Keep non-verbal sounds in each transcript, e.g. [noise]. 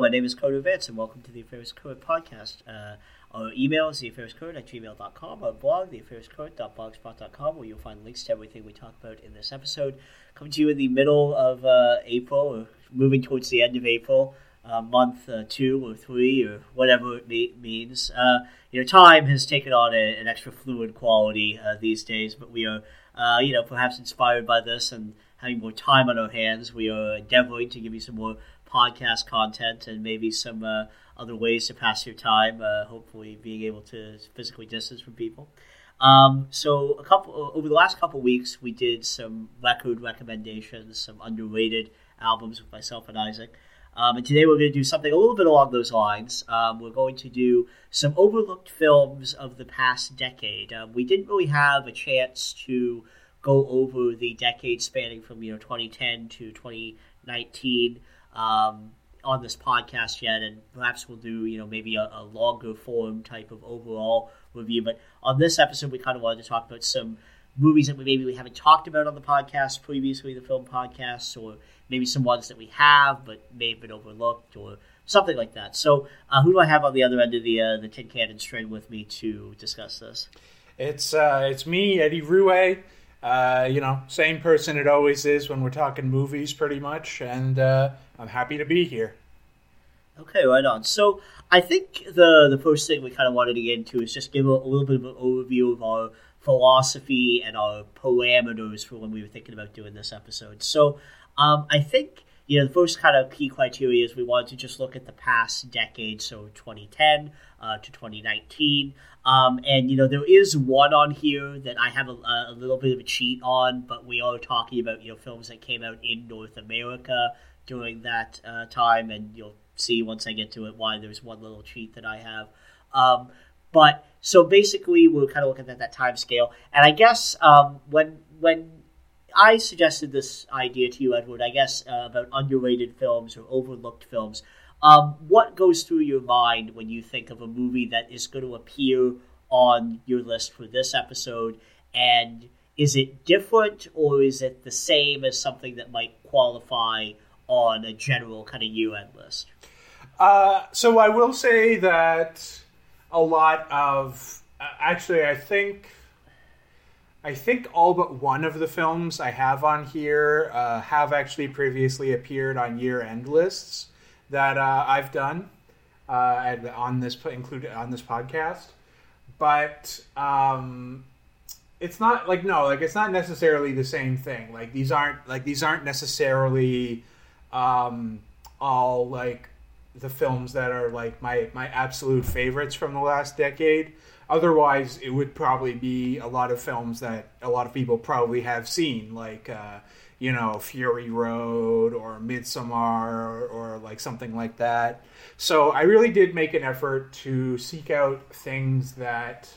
My name is Carter Vance, and welcome to the Affairs Current podcast. Uh, our email is theaffairscurrent at gmail.com. Our blog, theaffairscurrent.blogspot.com, where you'll find links to everything we talk about in this episode. Coming to you in the middle of uh, April, or moving towards the end of April, uh, month uh, two or three, or whatever it me- means. Uh, you know, time has taken on a, an extra fluid quality uh, these days, but we are, you know, perhaps inspired by this and having more time on our hands, we are endeavoring to give you some more podcast content and maybe some uh, other ways to pass your time. Uh, hopefully, being able to physically distance from people. Um, so, a couple over the last couple weeks, we did some record recommendations, some underrated albums with myself and Isaac. Um, and today we're going to do something a little bit along those lines. Um, we're going to do some overlooked films of the past decade. Um, we didn't really have a chance to go over the decade spanning from you know 2010 to 2019 um, on this podcast yet, and perhaps we'll do you know maybe a, a, longer form type of overall review. But on this episode, we kind of wanted to talk about some movies that we maybe we haven't talked about on the podcast previously, the film podcasts, or maybe some ones that we have but may have been overlooked, or something like that. So, uh, who do I have on the other end of the uh, the tin can and string with me to discuss this? It's uh, it's me, Eddie Rue. Uh, you know, same person it always is when we're talking movies, pretty much, and uh, I'm happy to be here. Okay, right on. So I think the the first thing we kind of wanted to get into is just give a, a little bit of an overview of our philosophy and our parameters for when we were thinking about doing this episode. So um, I think you know the first kind of key criteria is we wanted to just look at the past decade, so 2010 uh, to 2019. Um, and you know there is one on here that I have a, a, little bit of a cheat on, but we are talking about you know films that came out in North America during that uh, time, and you'll see once I get to it why there's one little cheat that I have. Um, but so basically, we're kind of looking at that time scale, and I guess um, when when I suggested this idea to you, Edward, I guess uh, about underrated films or overlooked films. Um, what goes through your mind when you think of a movie that is going to appear on your list for this episode? And is it different or is it the same as something that might qualify on a general kind of year-end list? Uh, so I will say that a lot of actually, I think. I think all but one of the films I have on here uh, have actually previously appeared on year-end lists that uh, I've done uh, on this included on this podcast, but um, it's not like no, like it's not necessarily the same thing. Like these aren't like these aren't necessarily um, all like the films that are like my my absolute favorites from the last decade. Otherwise, it would probably be a lot of films that a lot of people probably have seen, like uh, you know Fury Road or Midsommar or, or like something like that. So I really did make an effort to seek out things that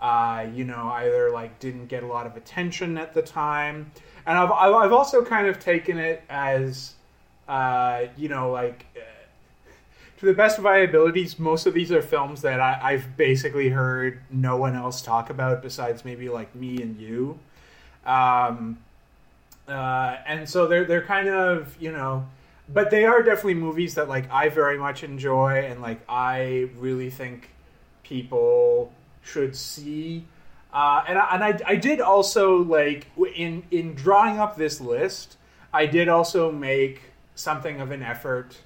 uh, you know either like didn't get a lot of attention at the time, and I've I've also kind of taken it as uh, you know like. To the best of my abilities, most of these are films that I, have basically heard no one else talk about besides maybe like me and you. Um, uh, and so they're they're kind of you know, but they are definitely movies that like I very much enjoy and like I really think people should see. Uh, and I, and I, I did also like in in drawing up this list, I did also make something of an effort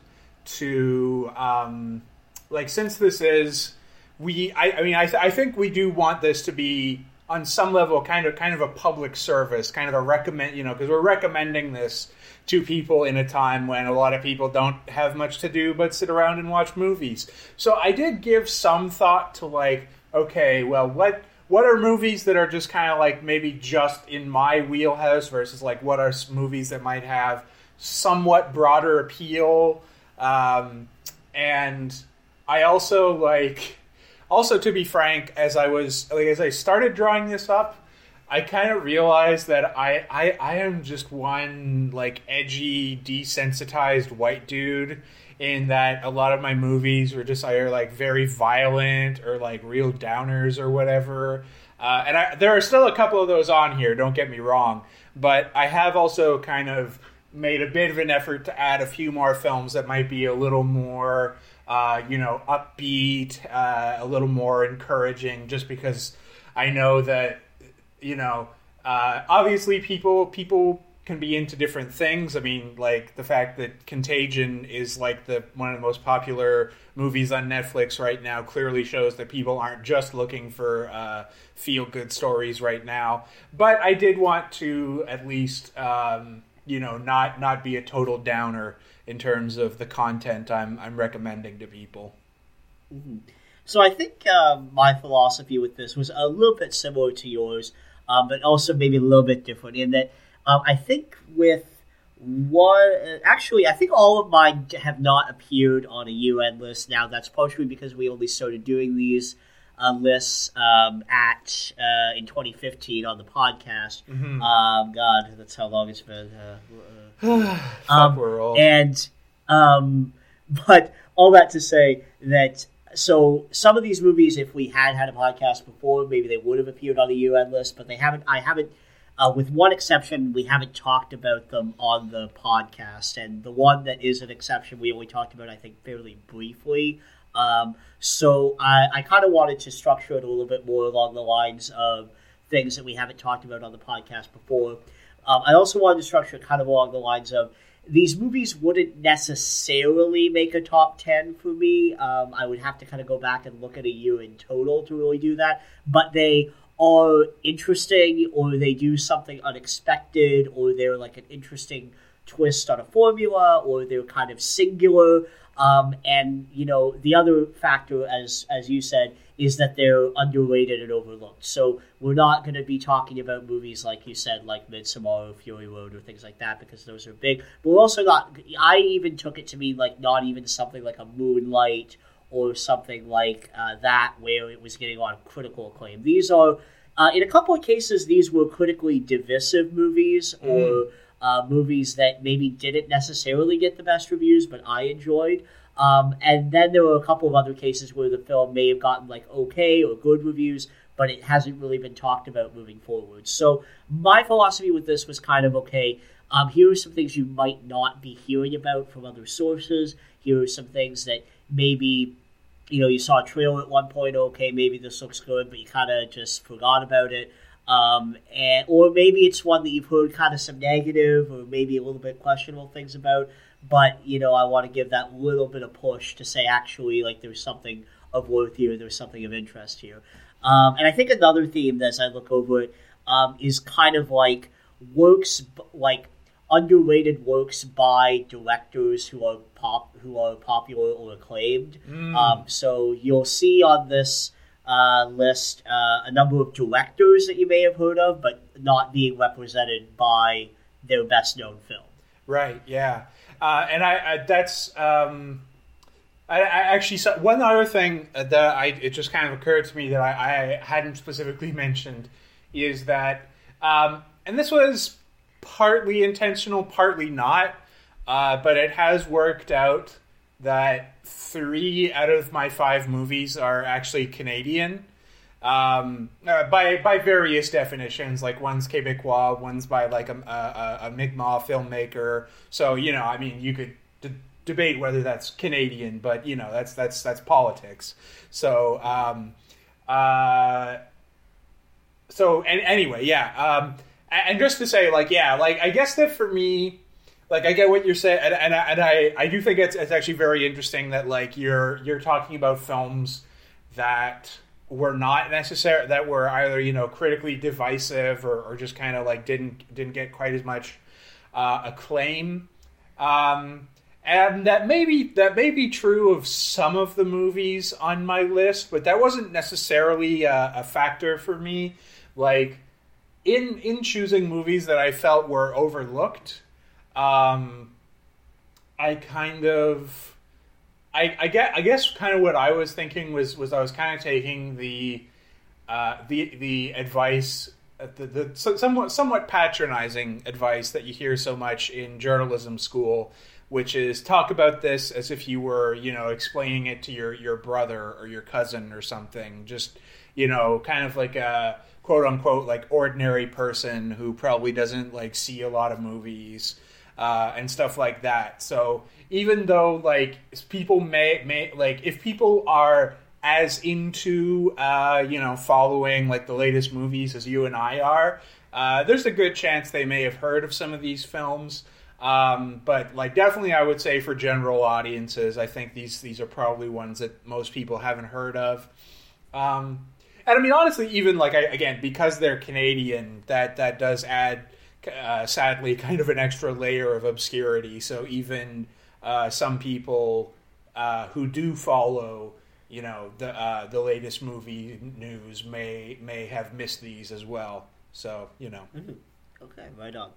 to um, like since this is we I, I mean I, th- I think we do want this to be on some level kind of kind of a public service, kind of a recommend, you know, because we're recommending this to people in a time when a lot of people don't have much to do but sit around and watch movies. So I did give some thought to like, okay, well, what what are movies that are just kind of like maybe just in my wheelhouse versus like what are movies that might have somewhat broader appeal um, and I also like also to be frank, as I was like as I started drawing this up, I kind of realized that I, I I am just one like edgy, desensitized white dude. In that a lot of my movies were just either like very violent or like real downers or whatever. Uh, and I, there are still a couple of those on here. Don't get me wrong, but I have also kind of made a bit of an effort to add a few more films that might be a little more, uh, you know, upbeat, uh, a little more encouraging, just because I know that, you know, uh, obviously people people can be into different things. I mean, like the fact that Contagion is like the one of the most popular movies on Netflix right now clearly shows that people aren't just looking for uh, feel good stories right now. But I did want to at least um, you know not not be a total downer in terms of the content I'm I'm recommending to people. Mm-hmm. So I think uh, my philosophy with this was a little bit similar to yours, um, but also maybe a little bit different in that um, I think with one, actually, I think all of mine have not appeared on a year-end list now. That's partially because we only started doing these uh, lists um, at uh, in 2015 on the podcast. Mm-hmm. Um, God, that's how long it's been. Uh, [sighs] Fuck, um, we're old. and um, but all that to say that so some of these movies, if we had had a podcast before, maybe they would have appeared on the year-end list, but they haven't. I haven't. Uh, with one exception, we haven't talked about them on the podcast, and the one that is an exception, we only talked about, I think, fairly briefly. Um, so I, I kind of wanted to structure it a little bit more along the lines of things that we haven't talked about on the podcast before. Um, I also wanted to structure it kind of along the lines of these movies wouldn't necessarily make a top 10 for me. Um, I would have to kind of go back and look at a year in total to really do that. But they are interesting, or they do something unexpected, or they're like an interesting twist on a formula, or they're kind of singular. Um, and you know, the other factor, as as you said, is that they're underrated and overlooked. So we're not going to be talking about movies like you said, like Midsommar or Fury Road or things like that, because those are big. But we're also not. I even took it to mean like not even something like a Moonlight or something like uh, that, where it was getting a lot of critical acclaim. These are, uh, in a couple of cases, these were critically divisive movies or uh, movies that maybe didn't necessarily get the best reviews, but I enjoyed. Um, and then there were a couple of other cases where the film may have gotten like okay or good reviews, but it hasn't really been talked about moving forward. So my philosophy with this was kind of okay. Um, here are some things you might not be hearing about from other sources. Here are some things that maybe you know you saw a trailer at one point. Okay, maybe this looks good, but you kind of just forgot about it. Um, and or maybe it's one that you've heard kind of some negative or maybe a little bit questionable things about. But you know, I want to give that little bit of push to say actually like there's something of worth here, there's something of interest here. Um, and I think another theme as I look over it um, is kind of like works like underrated works by directors who are pop who are popular or acclaimed. Mm. Um, so you'll see on this uh, list uh, a number of directors that you may have heard of, but not being represented by their best known film. Right. Yeah. Uh, and I, I that's um, I, I actually saw one other thing that I it just kind of occurred to me that I, I hadn't specifically mentioned is that um, and this was partly intentional, partly not, uh, but it has worked out that three out of my five movies are actually Canadian. Um, uh, by by various definitions, like one's Quebecois, one's by like a, a, a Mi'kmaq filmmaker. So you know, I mean, you could d- debate whether that's Canadian, but you know, that's that's that's politics. So, um, uh, so and anyway, yeah. Um, and just to say, like, yeah, like I guess that for me, like I get what you're saying, and, and, I, and I I do think it's it's actually very interesting that like you're you're talking about films that were not necessary that were either you know critically divisive or, or just kind of like didn't didn't get quite as much uh, acclaim. Um, and that maybe that may be true of some of the movies on my list but that wasn't necessarily a, a factor for me. Like in in choosing movies that I felt were overlooked um, I kind of I, I get I guess kind of what I was thinking was was I was kind of taking the uh, the the advice uh, the, the somewhat somewhat patronizing advice that you hear so much in journalism school, which is talk about this as if you were you know explaining it to your your brother or your cousin or something. Just you know, kind of like a quote unquote like ordinary person who probably doesn't like see a lot of movies. Uh, and stuff like that. So even though like people may may like if people are as into uh, you know following like the latest movies as you and I are, uh, there's a good chance they may have heard of some of these films. Um, but like definitely, I would say for general audiences, I think these these are probably ones that most people haven't heard of. Um, and I mean, honestly, even like I, again because they're Canadian, that that does add uh, sadly kind of an extra layer of obscurity. So even uh, some people uh, who do follow, you know, the uh, the latest movie news may may have missed these as well. So you know. Mm-hmm. Okay, right on.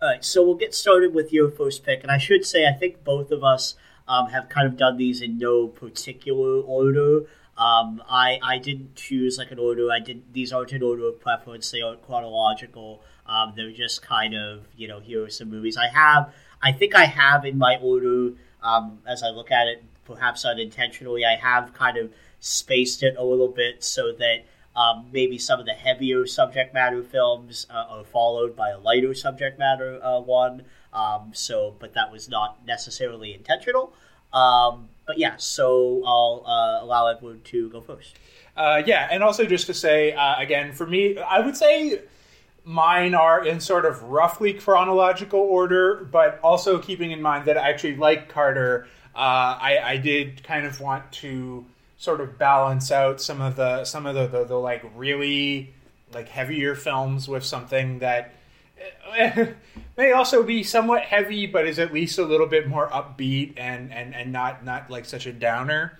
All right, so we'll get started with your first pick, and I should say I think both of us um, have kind of done these in no particular order. Um, I I didn't choose like an order. I did these aren't in order of preference. They aren't chronological. Um, they're just kind of you know here are some movies I have. I think I have in my order um, as I look at it, perhaps unintentionally. I have kind of spaced it a little bit so that um, maybe some of the heavier subject matter films uh, are followed by a lighter subject matter uh, one. Um, so, but that was not necessarily intentional. Um, but yeah, so I'll uh, allow Edward to go first. Uh, yeah, and also just to say uh, again, for me, I would say mine are in sort of roughly chronological order, but also keeping in mind that I actually like Carter. Uh, I, I did kind of want to sort of balance out some of the some of the, the, the like really like heavier films with something that [laughs] may also be somewhat heavy but is at least a little bit more upbeat and and and not not like such a downer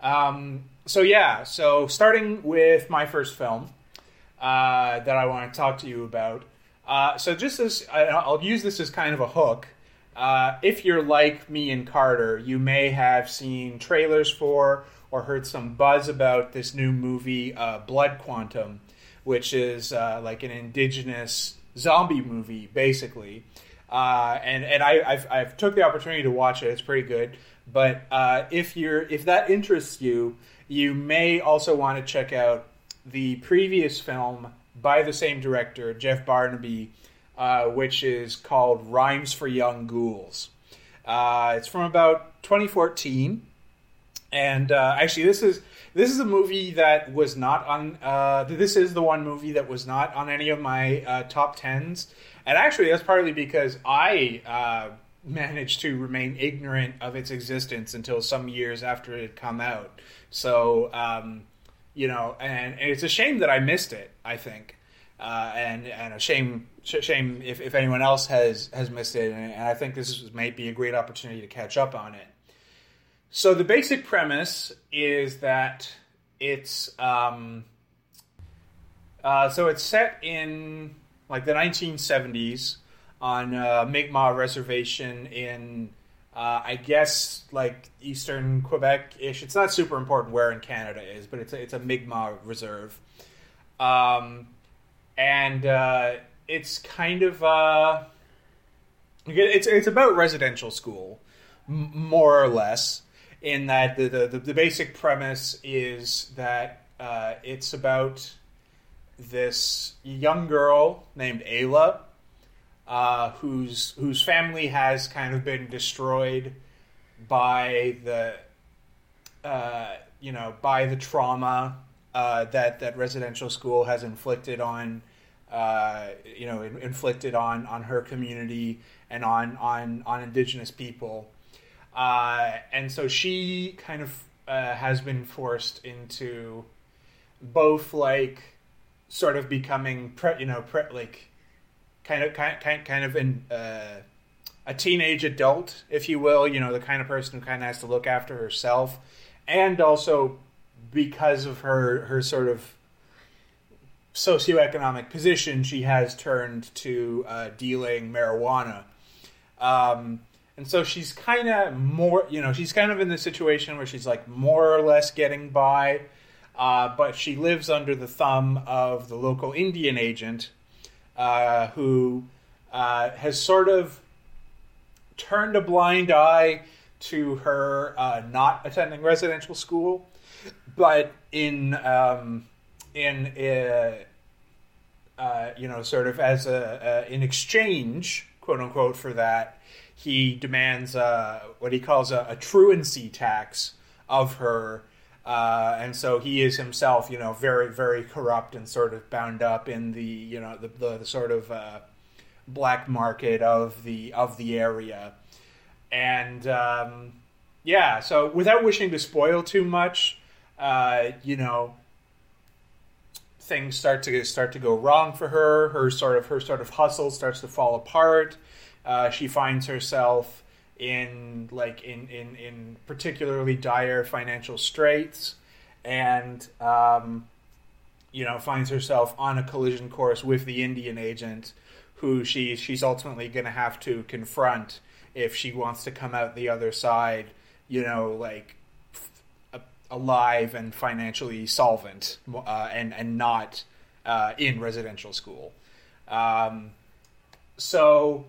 um, so yeah so starting with my first film uh, that i want to talk to you about uh, so just as i'll use this as kind of a hook uh, if you're like me and carter you may have seen trailers for or heard some buzz about this new movie, uh, Blood Quantum, which is uh, like an indigenous zombie movie, basically. Uh, and and I, have I've took the opportunity to watch it. It's pretty good. But if you're if that interests you, you may also want to check out the previous film by the same director, Jeff Barnaby, uh, which is called Rhymes for Young Ghouls. Uh, it's from about 2014 and uh, actually, this is this is a movie that was not on. Uh, this is the one movie that was not on any of my uh, top tens, and actually, that's partly because I uh, managed to remain ignorant of its existence until some years after it had come out. So, um, you know, and, it's a shame that I missed it. I think, uh, and and a shame shame if, if anyone else has has missed it, and, and I think this is, might be a great opportunity to catch up on it. So the basic premise is that it's um, uh, so it's set in like the 1970s on a Mi'kmaq reservation in uh, I guess like eastern Quebec ish. It's not super important where in Canada it is, but it's a, it's a Mi'kmaq reserve, um, and uh, it's kind of uh, it's it's about residential school, m- more or less in that the, the, the basic premise is that uh, it's about this young girl named Aila, uh, whose whose family has kind of been destroyed by the uh, you know by the trauma uh, that that residential school has inflicted on uh, you know inflicted on on her community and on on on indigenous people. Uh, and so she kind of has been forced into both like sort of becoming pre- you know pre- like kind of kind kind, kind of in uh, a teenage adult if you will you know the kind of person who kind of has to look after herself. And also because of her her sort of socioeconomic position she has turned to uh, dealing marijuana. Um, and so she's kind of more, you know, she's kind of in the situation where she's like more or less getting by, uh, but she lives under the thumb of the local Indian agent uh, who uh, has sort of turned a blind eye to her uh, not attending residential school, but in um, in uh, uh, you know, sort of as a in exchange quote unquote, for that. He demands uh, what he calls a, a truancy tax of her. Uh, and so he is himself, you know, very, very corrupt and sort of bound up in the, you know, the, the, the sort of uh, black market of the of the area. And um, yeah, so without wishing to spoil too much, uh, you know, things start to start to go wrong for her. Her sort of her sort of hustle starts to fall apart. Uh, she finds herself in like in in in particularly dire financial straits, and um, you know finds herself on a collision course with the Indian agent, who she she's ultimately going to have to confront if she wants to come out the other side. You know, like alive and financially solvent uh, and and not uh, in residential school. Um, so,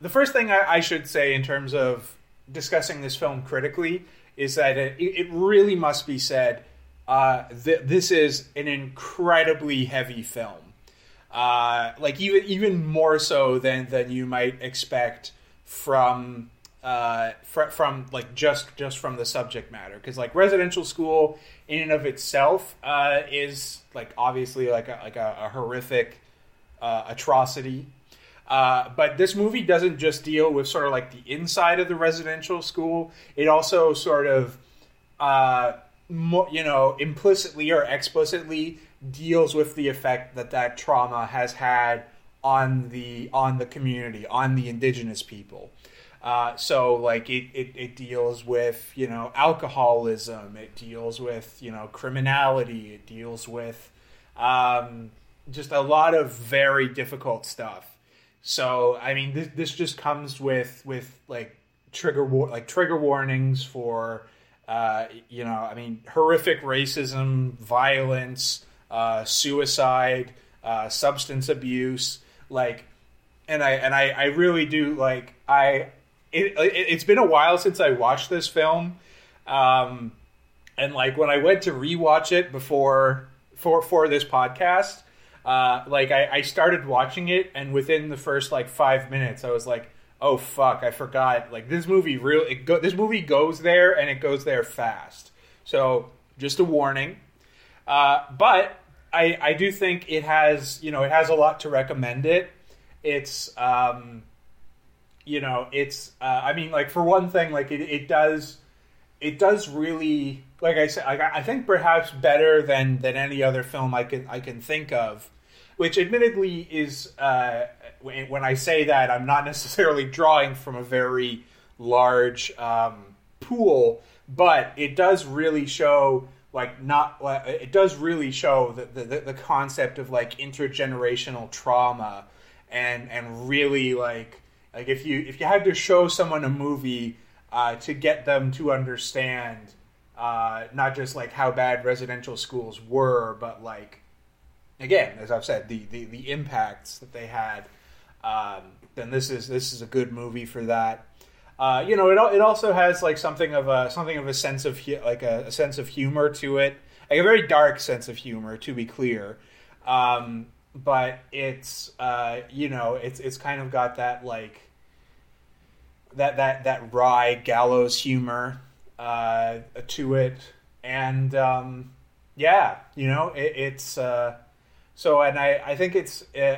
the first thing I, I, should say in terms of discussing this film critically is that it, it really must be said uh, that this is an incredibly heavy film. Uh, like even even more so than than you might expect from uh, fr- from like just just from the subject matter because like residential school in and of itself uh, is like obviously like a, like a, a horrific uh, atrocity. Uh, but this movie doesn't just deal with sort of like the inside of the residential school. It also sort of, uh, mo- you know, implicitly or explicitly deals with the effect that that trauma has had on the on the community, on the indigenous people. Uh, so like it, it, it, deals with you know alcoholism it deals with you know criminality it deals with um, just a lot of very difficult stuff so i mean this, this just comes with with like trigger war- like trigger warnings for uh, you know i mean horrific racism violence uh, suicide uh, substance abuse like and i and i i really do like i it, has been a while since I watched this film, um, and like when I went to rewatch it before for for this podcast, uh, like I, I started watching it, and within the first like five minutes, I was like, "Oh fuck, I forgot." Like this movie really, go, this movie goes there, and it goes there fast. So just a warning. Uh, but I I do think it has you know it has a lot to recommend it. It's um, you know, it's uh, I mean, like for one thing, like it, it does it does really like I said, I think perhaps better than than any other film I can I can think of. Which, admittedly, is uh, when I say that I'm not [laughs] necessarily drawing from a very large um, pool, but it does really show like not it does really show the, the, the concept of like intergenerational trauma and and really like like if you if you had to show someone a movie uh, to get them to understand uh, not just like how bad residential schools were, but like again, as I've said, the the, the impacts that they had. Um, then this is this is a good movie for that. Uh, you know, it it also has like something of a something of a sense of like a, a sense of humor to it, like a very dark sense of humor, to be clear. Um, but it's uh, you know it's it's kind of got that like that that that wry gallows humor uh, to it, and um, yeah, you know, it, it's uh, so, and I I think it's uh,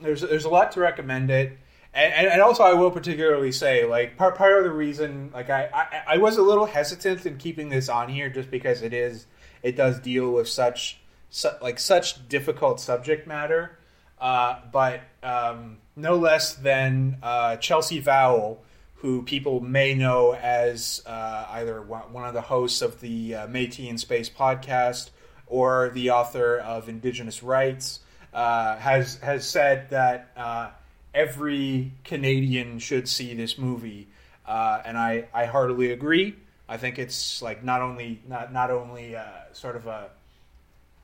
there's there's a lot to recommend it. And, and, also, I will particularly say, like, part, part of the reason, like, I, I, I was a little hesitant in keeping this on here just because it is, it does deal with such, su- like, such difficult subject matter. Uh, but um, no less than uh, Chelsea Vowel, who people may know as uh, either one of the hosts of the uh, Métis in Space podcast or the author of Indigenous Writes, uh, has has said that uh, every Canadian should see this movie, uh, and I, I heartily agree. I think it's like not only not not only uh, sort of a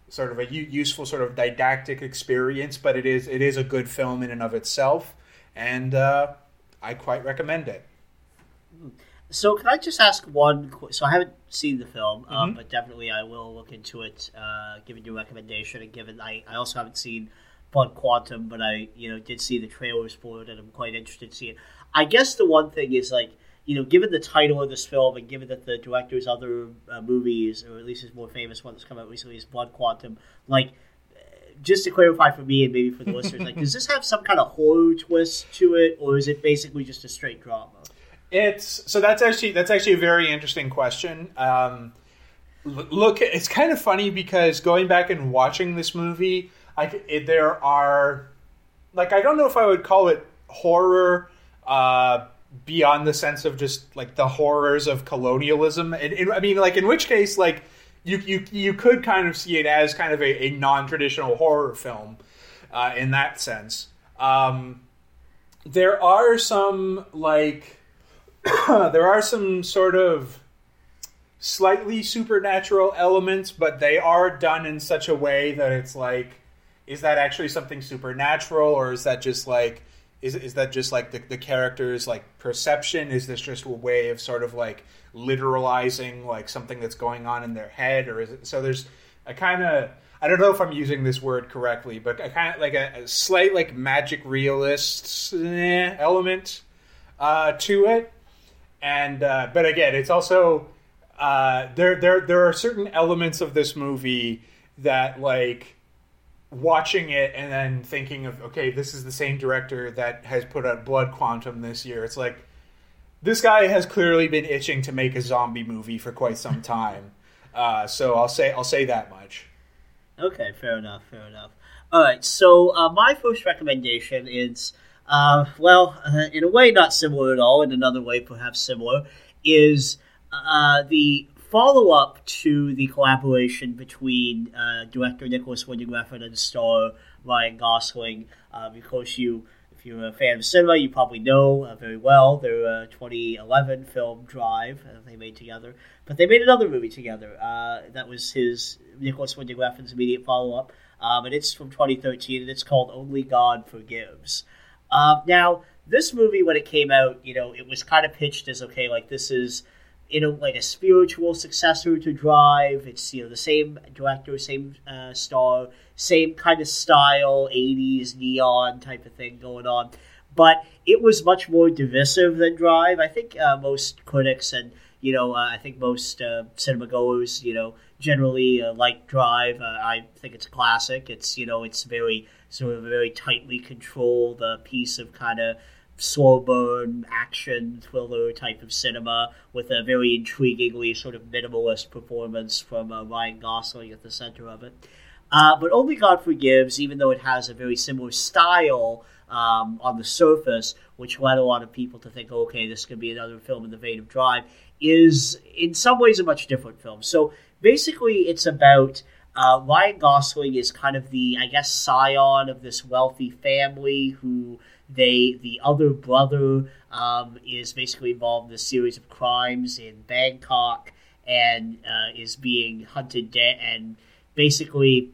sort of a useful sort of didactic experience, but it is it is a good film in and of itself, and uh, I quite recommend it. So, can I just ask one? So, I haven't seen the film, um, mm-hmm. um, but definitely I will look into it, uh, given your recommendation, and given I, I also haven't seen Blood Quantum, but I you know did see the trailers for it, and I'm quite interested to see it. I guess the one thing is like you know, given the title of this film and given that the director's other uh, movies, or at least his more famous one that's come out recently, is Blood Quantum, like just to clarify for me and maybe for the [laughs] listeners, like, does this have some kind of horror twist to it, or is it basically just a straight drama? It's so that's actually that's actually a very interesting question. Um, look, it's kind of funny because going back and watching this movie, I it, there are like I don't know if I would call it horror. Uh, beyond the sense of just like the horrors of colonialism. And, I mean, like in which case, like you you you could kind of see it as kind of a, a non traditional horror film uh, in that sense. Um, there are some like [coughs] there are some sort of slightly supernatural elements, but they are done in such a way that it's like, is that actually something supernatural, or is that just like is, is that just like the, the character's like perception? Is this just a way of sort of like literalizing like something that's going on in their head or is it so there's a kind of i don't know if i'm using this word correctly but a kind of like a, a slight like magic realist eh, element uh, to it and uh, but again it's also uh, there there there are certain elements of this movie that like watching it and then thinking of okay, this is the same director that has put out Blood Quantum this year. It's like this guy has clearly been itching to make a zombie movie for quite some time. Uh, so I'll say I'll say that much. Okay, fair enough. Fair enough. All right. So uh, my first recommendation is, uh, well, uh, in a way not similar at all. In another way, perhaps similar, is uh, the follow up to the collaboration between uh, director Nicolas Winding Refn and star Ryan Gosling. Because you, if you're a fan of cinema, you probably know uh, very well their uh, 2011 film Drive uh, they made together. But they made another movie together. That was his Nicolas Winding Refn's immediate follow up, um, and it's from 2013, and it's called Only God Forgives. Now, this movie, when it came out, you know, it was kind of pitched as okay, like this is you know, like a spiritual successor to Drive. It's you know the same director, same uh, star, same kind of style, '80s neon type of thing going on. But it was much more divisive than Drive. I think uh, most critics and you know uh, I think most uh, cinema goers you know generally uh, like Drive. Uh, I think it's a classic. It's you know it's very sort of a very tightly controlled piece of kind of slow burn action thriller type of cinema with a very intriguingly sort of minimalist performance from uh, Ryan Gosling at the center of it. Uh, but Only God Forgives, even though it has a very similar style um, on the surface, which led a lot of people to think, okay, this could be another film in the vein of Drive, is in some ways a much different film. So basically, it's about uh, Ryan Gosling is kind of the, I guess, scion of this wealthy family who they the other brother um, is basically involved in a series of crimes in Bangkok and uh, is being hunted dead. And basically,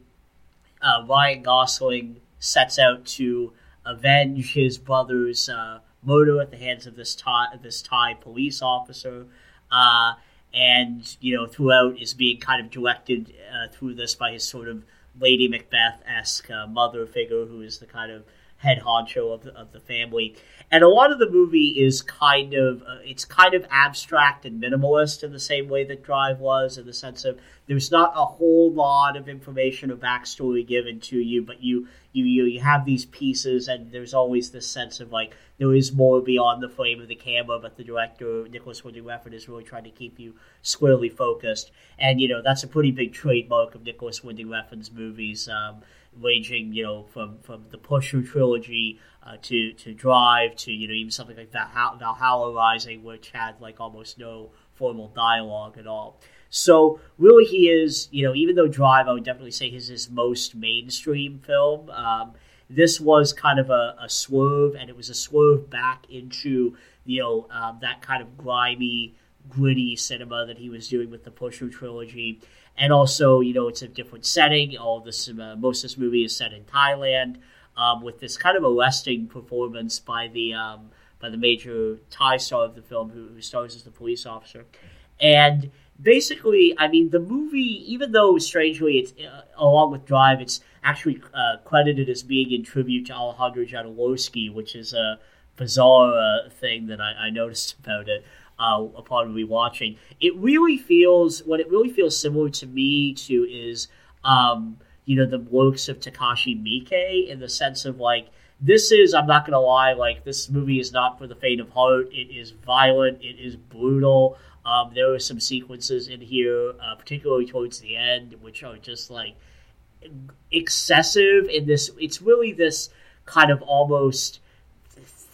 uh, Ryan Gosling sets out to avenge his brother's uh, murder at the hands of this Thai, this Thai police officer. And you know, throughout is being kind of directed uh, through this by his sort of Lady Macbeth esque uh, mother figure, who is the kind of head honcho of the, of the family. And a lot of the movie is kind of uh, it's kind of abstract and minimalist in the same way that Drive was, in the sense of there's not a whole lot of information or backstory given to you, but you you you, you have these pieces, and there's always this sense of like there is more beyond the frame of the camera, but the director Nicolas Winding Refn is really trying to keep you squarely focused, and you know that's a pretty big trademark of Nicolas Winding Refn's movies. Um, ranging, you know, from from the Pusher trilogy uh, to to Drive to you know even something like that Valhalla Rising, which had like almost no formal dialogue at all. So really, he is you know even though Drive, I would definitely say is his most mainstream film. Um, this was kind of a, a, swerve, and it was a swerve back into you know um, that kind of grimy, gritty cinema that he was doing with the Pusher trilogy and also you know it's a different setting. All this uh, most of this movie is set in Thailand, um, with this kind of arresting performance by the um, by the major Thai star of the film who, who stars as the police officer, and basically, I mean, the movie, even though strangely, it's uh, along with Drive, it's actually uh, credited as being in tribute to Alejandro Jodorowsky, which is a bizarre uh, thing that I, I, noticed about it uh, upon rewatching. It really feels what it really feels similar to me to is um, you know the works of Takashi Miike in the sense of like this is I'm not gonna lie like this movie is not for the faint of heart. It is violent. It is brutal. Um, there are some sequences in here, uh, particularly towards the end, which are just like excessive in this. It's really this kind of almost.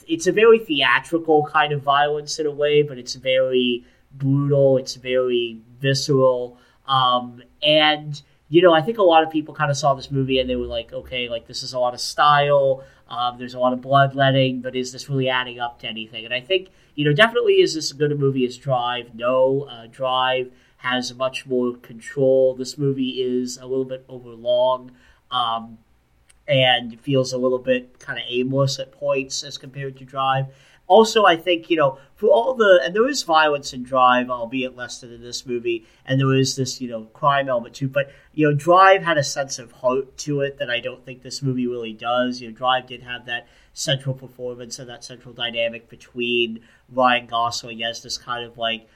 It's a very theatrical kind of violence in a way, but it's very brutal. It's very visceral, um, and you know, I think a lot of people kind of saw this movie and they were like, okay, like this is a lot of style. Um, there's a lot of bloodletting, but is this really adding up to anything? And I think, you know, definitely is this as good a movie as Drive? No, uh, Drive has much more control. This movie is a little bit overlong um, and feels a little bit kind of aimless at points as compared to Drive also, I think you know for all the and there is violence in Drive, albeit less than in this movie, and there is this you know crime element too. But you know, Drive had a sense of heart to it that I don't think this movie really does. You know, Drive did have that central performance and that central dynamic between Ryan Gosling as this kind of like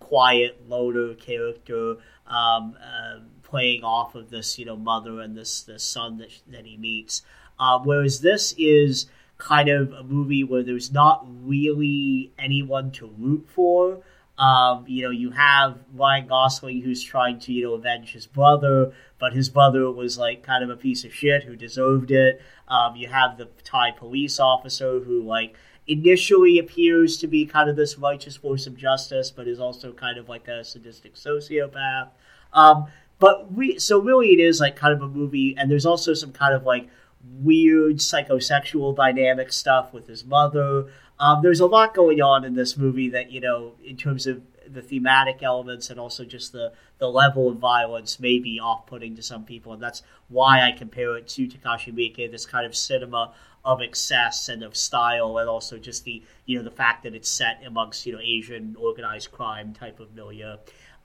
quiet loner character um, uh, playing off of this you know mother and this this son that that he meets. Um, whereas this is kind of a movie where there's not really anyone to root for. Um, you know, you have Ryan Gosling who's trying to, you know, avenge his brother, but his brother was like kind of a piece of shit who deserved it. Um, you have the Thai police officer who, like, initially appears to be kind of this righteous force of justice, but is also kind of like a sadistic sociopath. Um, but we, so really, it is like kind of a movie, and there's also some kind of like weird psychosexual dynamic stuff with his mother. Um, there's a lot going on in this movie that you know, in terms of the thematic elements and also just the the level of violence may be off-putting to some people, and that's why I compare it to Takashi Miike, this kind of cinema of excess and of style, and also just the you know the fact that it's set amongst you know Asian organized crime type of milieu.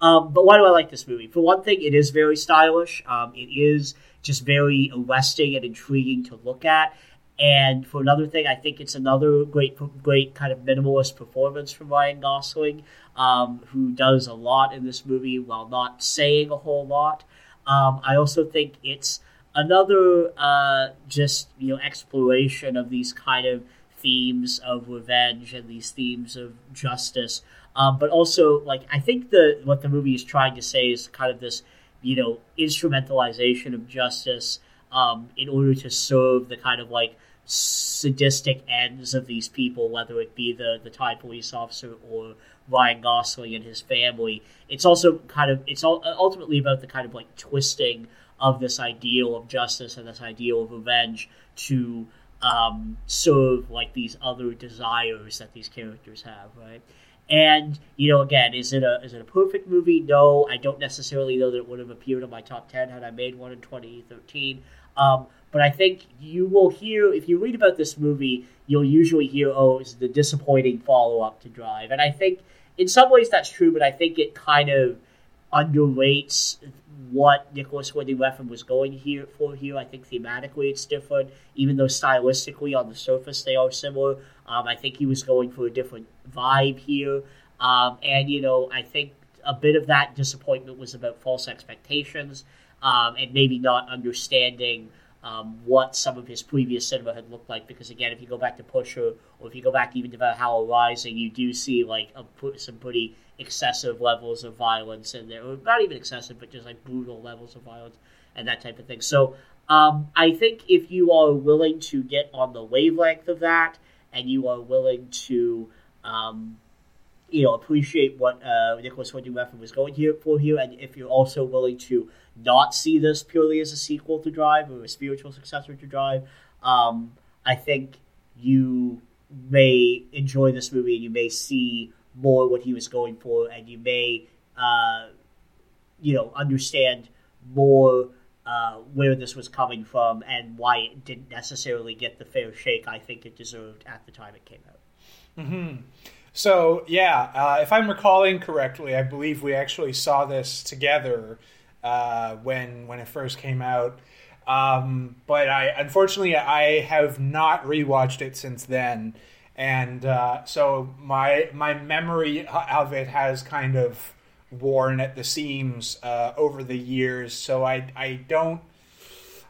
Um, but why do I like this movie? For one thing, it is very stylish. Um, it is just very arresting and intriguing to look at. And for another thing, I think it's another great, great kind of minimalist performance from Ryan Gosling, um, who does a lot in this movie while not saying a whole lot. Um, I also think it's another uh, just you know exploration of these kind of themes of revenge and these themes of justice. Um, but also, like I think the what the movie is trying to say is kind of this you know, instrumentalization of justice um, in order to serve the kind of like sadistic ends of these people, whether it be the the Thai police officer or Ryan Gosling and his family. It's also kind of it's all ultimately about the kind of like twisting of this ideal of justice and this ideal of revenge to um, serve like these other desires that these characters have, right? And you know, again, is it a is it a perfect movie? No, I don't necessarily know that it would have appeared in my top ten had I made one in 2013. Um, but I think you will hear if you read about this movie, you'll usually hear, "Oh, it's the disappointing follow up to Drive," and I think in some ways that's true, but I think it kind of underrates what Nicolas Winding Refn was going here for here. I think thematically it's different, even though stylistically on the surface they are similar. Um, I think he was going for a different vibe here, um, and you know I think a bit of that disappointment was about false expectations um, and maybe not understanding. Um, what some of his previous cinema had looked like. Because again, if you go back to Pusher, or if you go back even to Valhalla Rising, you do see like a, some pretty excessive levels of violence in there, or not even excessive, but just like brutal levels of violence and that type of thing. So um, I think if you are willing to get on the wavelength of that, and you are willing to, um, you know, appreciate what uh, Nicolas Winding Refn was going here for here, and if you're also willing to not see this purely as a sequel to Drive or a spiritual successor to Drive, um, I think you may enjoy this movie and you may see more what he was going for, and you may, uh, you know, understand more uh, where this was coming from and why it didn't necessarily get the fair shake I think it deserved at the time it came out. Mm-hmm. So yeah, uh, if I'm recalling correctly, I believe we actually saw this together uh, when when it first came out. Um, but I unfortunately I have not rewatched it since then, and uh, so my my memory of it has kind of worn at the seams uh, over the years. So I I don't.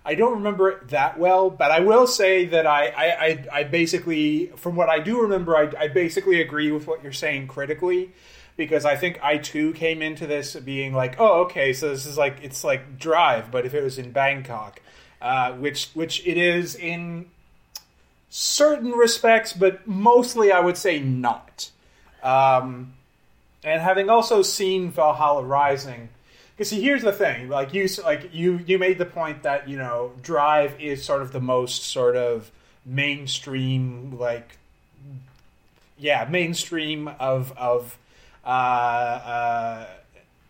I don't remember it that well, but I will say that I, I, I, basically, from what I do remember, I, I basically agree with what you're saying critically because I think I too came into this being like, oh, okay, so this is like it's like Drive, but if it was in Bangkok, uh, which which it is in certain respects, but mostly I would say not. Um, and having also seen Valhalla Rising, because see, here's the thing: like you, like you, you made the point that you know Drive is sort of the most sort of mainstream, like yeah, mainstream of of uh,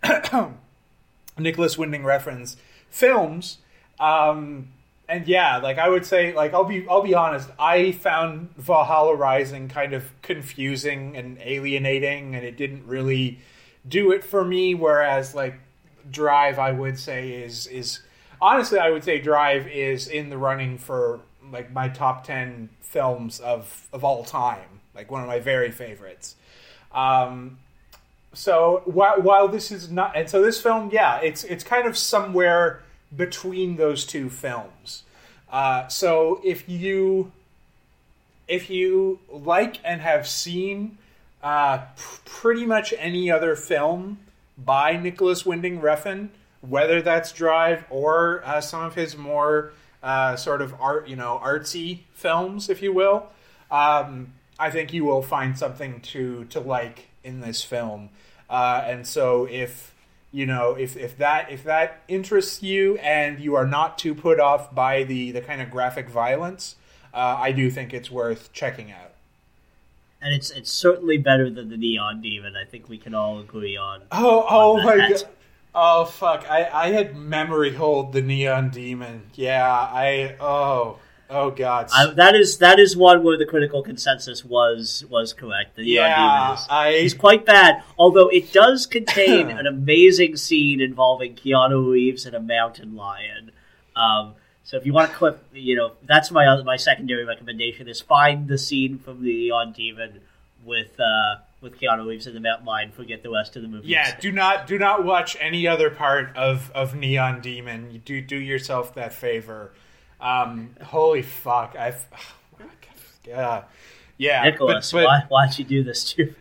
uh, [clears throat] Nicolas Winding Refn films. Um, and yeah, like I would say, like I'll be, I'll be honest. I found Valhalla Rising kind of confusing and alienating, and it didn't really do it for me. Whereas like Drive, I would say is is honestly, I would say Drive is in the running for like my top ten films of of all time, like one of my very favorites. Um, so while, while this is not, and so this film, yeah, it's it's kind of somewhere between those two films. Uh, so if you if you like and have seen uh, p- pretty much any other film by Nicolas Winding Refn, whether that's Drive or uh, some of his more uh, sort of art, you know, artsy films, if you will, um, I think you will find something to to like in this film. Uh, and so if you know if, if that if that interests you and you are not too put off by the the kind of graphic violence, uh, I do think it's worth checking out. And it's it's certainly better than the Neon Demon. I think we can all agree on. Oh oh my god. Oh fuck! I, I had memory hold the Neon Demon. Yeah, I oh Oh God, I, that is that is one where the critical consensus was was correct. The yeah, is, I, is quite bad. Although it does [laughs] contain an amazing scene involving Keanu Reeves and a mountain lion. Um, so if you want to clip, you know, that's my other, my secondary recommendation is find the scene from the Neon Demon with uh, with Keanu Reeves in the mountain lion. Forget the rest of the movie. Yeah, do not do not watch any other part of of Neon Demon. You do do yourself that favor. Um, holy fuck! I've [sighs] yeah, yeah. Nicolas, but, but why why'd you do this to? me?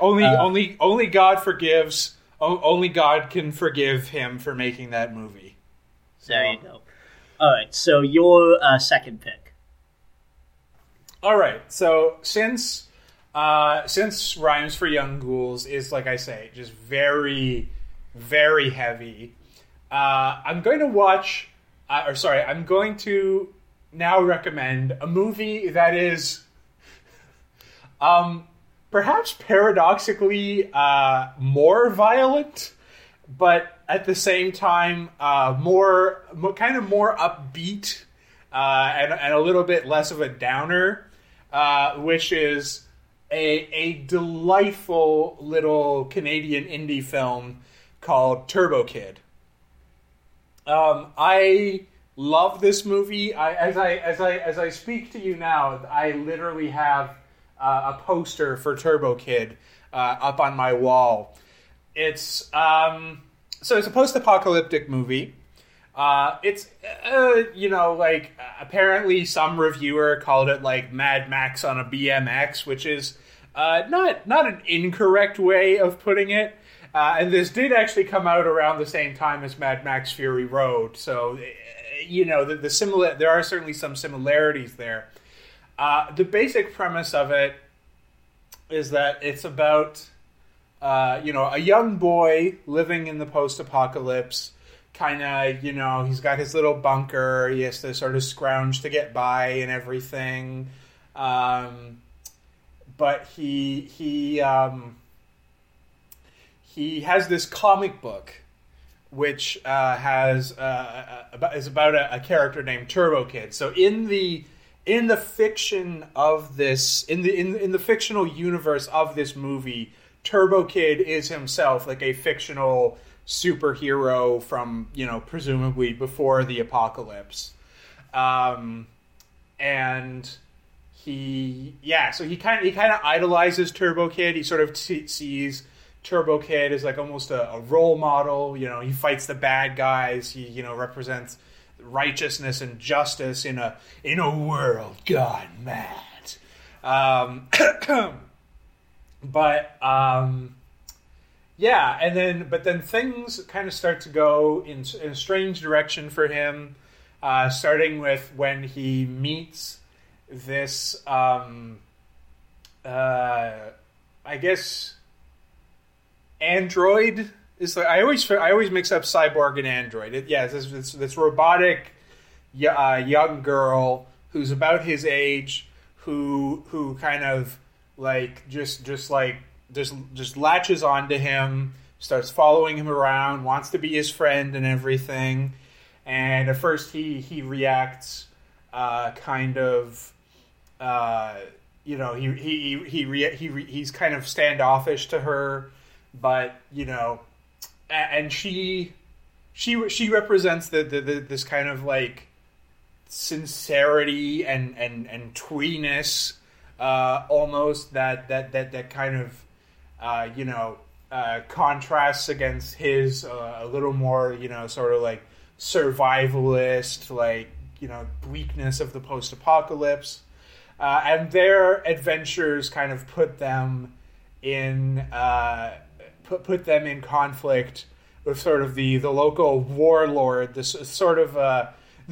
Only uh, only only God forgives. Only God can forgive him for making that movie. So. There you go. All right, so your uh, second pick. All right, so since uh, since Rhymes for Young Ghouls is like I say, just very very heavy. Uh, I'm going to watch uh, or sorry, I'm going to now recommend a movie that is, um, perhaps paradoxically uh, more violent, but at the same time uh, more, more, kind of more upbeat uh, and, and, a little bit less of a downer, uh, which is a, a delightful little Canadian indie film called Turbo Kid. Um, I love this movie. I, as I as I as I speak to you now, I literally have uh, a poster for Turbo Kid uh, up on my wall. It's um, so it's a post-apocalyptic movie. Uh, it's uh, you know like apparently some reviewer called it like Mad Max on a BMX, which is uh, not not an incorrect way of putting it. Uh, and this did actually come out around the same time as Mad Max Fury Road, so you know the, the similar. There are certainly some similarities there. Uh, the basic premise of it is that it's about uh, you know a young boy living in the post-apocalypse. Kind of, you know, he's got his little bunker. He has to sort of scrounge to get by and everything. Um, but he he um, he has this comic book which uh, has uh, about, is about a, a, character named Turbo Kid. So in the in the fiction of this in the in, in the fictional universe of this movie, Turbo Kid is himself like a fictional superhero from you know presumably before the apocalypse, um, and he yeah so he kind of he kind of idolizes Turbo Kid. He sort of t- sees Turbo Kid as like almost a, a role model. You know, he fights the bad guys. He you know represents righteousness and justice in a in a world gone mad. Um, [clears throat] but um, yeah, and then but then things kind of start to go in, in a strange direction for him. Uh, starting with when he meets this, um, uh, I guess, android is like I always I always mix up cyborg and android. It, yeah, this, this this robotic uh, young girl who's about his age who who kind of like just just like just just latches onto him, starts following him around, wants to be his friend and everything. And at first he he reacts uh, kind of uh, you know he he he he, he he's kind of standoffish to her, but you know, and she she she represents the, the, the this kind of like sincerity and and and tweeness uh, almost that that that that kind of uh, you know uh, contrasts against his uh, a little more you know sort of like survivalist like you know bleakness of the post-apocalypse. Uh, and their adventures kind of put them in uh, put put them in conflict with sort of the the local warlord this sort of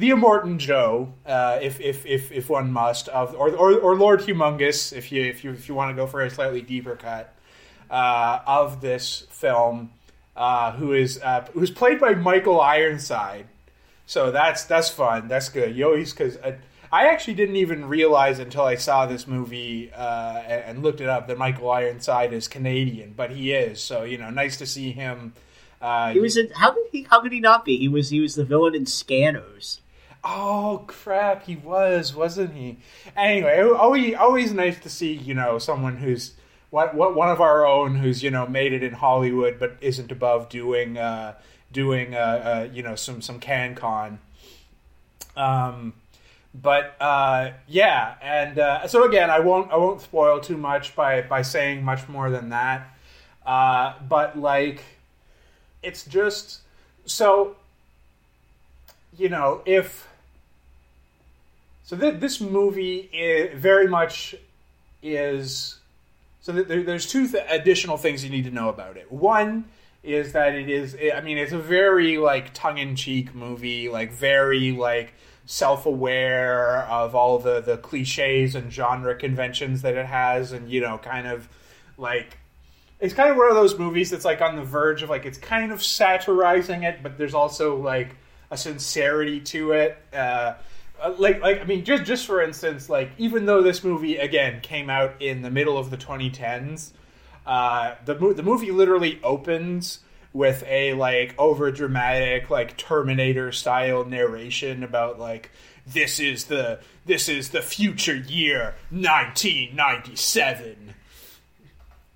the Immortan Joe, uh, if, if if if one must, of or, or, or Lord Humongous, if you if you if you want to go for a slightly deeper cut uh, of this film, uh, who is uh, who's played by Michael Ironside. So that's that's fun. That's good. You always because I, I, actually didn't even realize until I saw this movie uh, and, and, looked it up that Michael Ironside is Canadian, but he is. So you know, nice to see him. Uh, he was in how could he how could he not be? He was he was the villain in Scanners. Oh crap, he was, wasn't he? Anyway, always always nice to see you know someone who's what what one of our own who's you know made it in Hollywood but isn't above doing uh, doing uh, uh, you know some some CanCon. Um, but uh, yeah, and uh, so again, I won't I won't spoil too much by by saying much more than that. Uh, but like, it's just so you know if so th- this movie very much is so th- there's two th- additional things you need to know about it. One is that it is I mean it's a very like tongue-in-cheek movie, like very like self-aware of all the the cliches and genre conventions that it has and you know kind of like it's kind of one of those movies that's like on the verge of like it's kind of satirizing it but there's also like a sincerity to it uh, like like I mean just just for instance like even though this movie again came out in the middle of the 2010s uh, the the movie literally opens with a like over dramatic like Terminator style narration about like this is the this is the future year 1997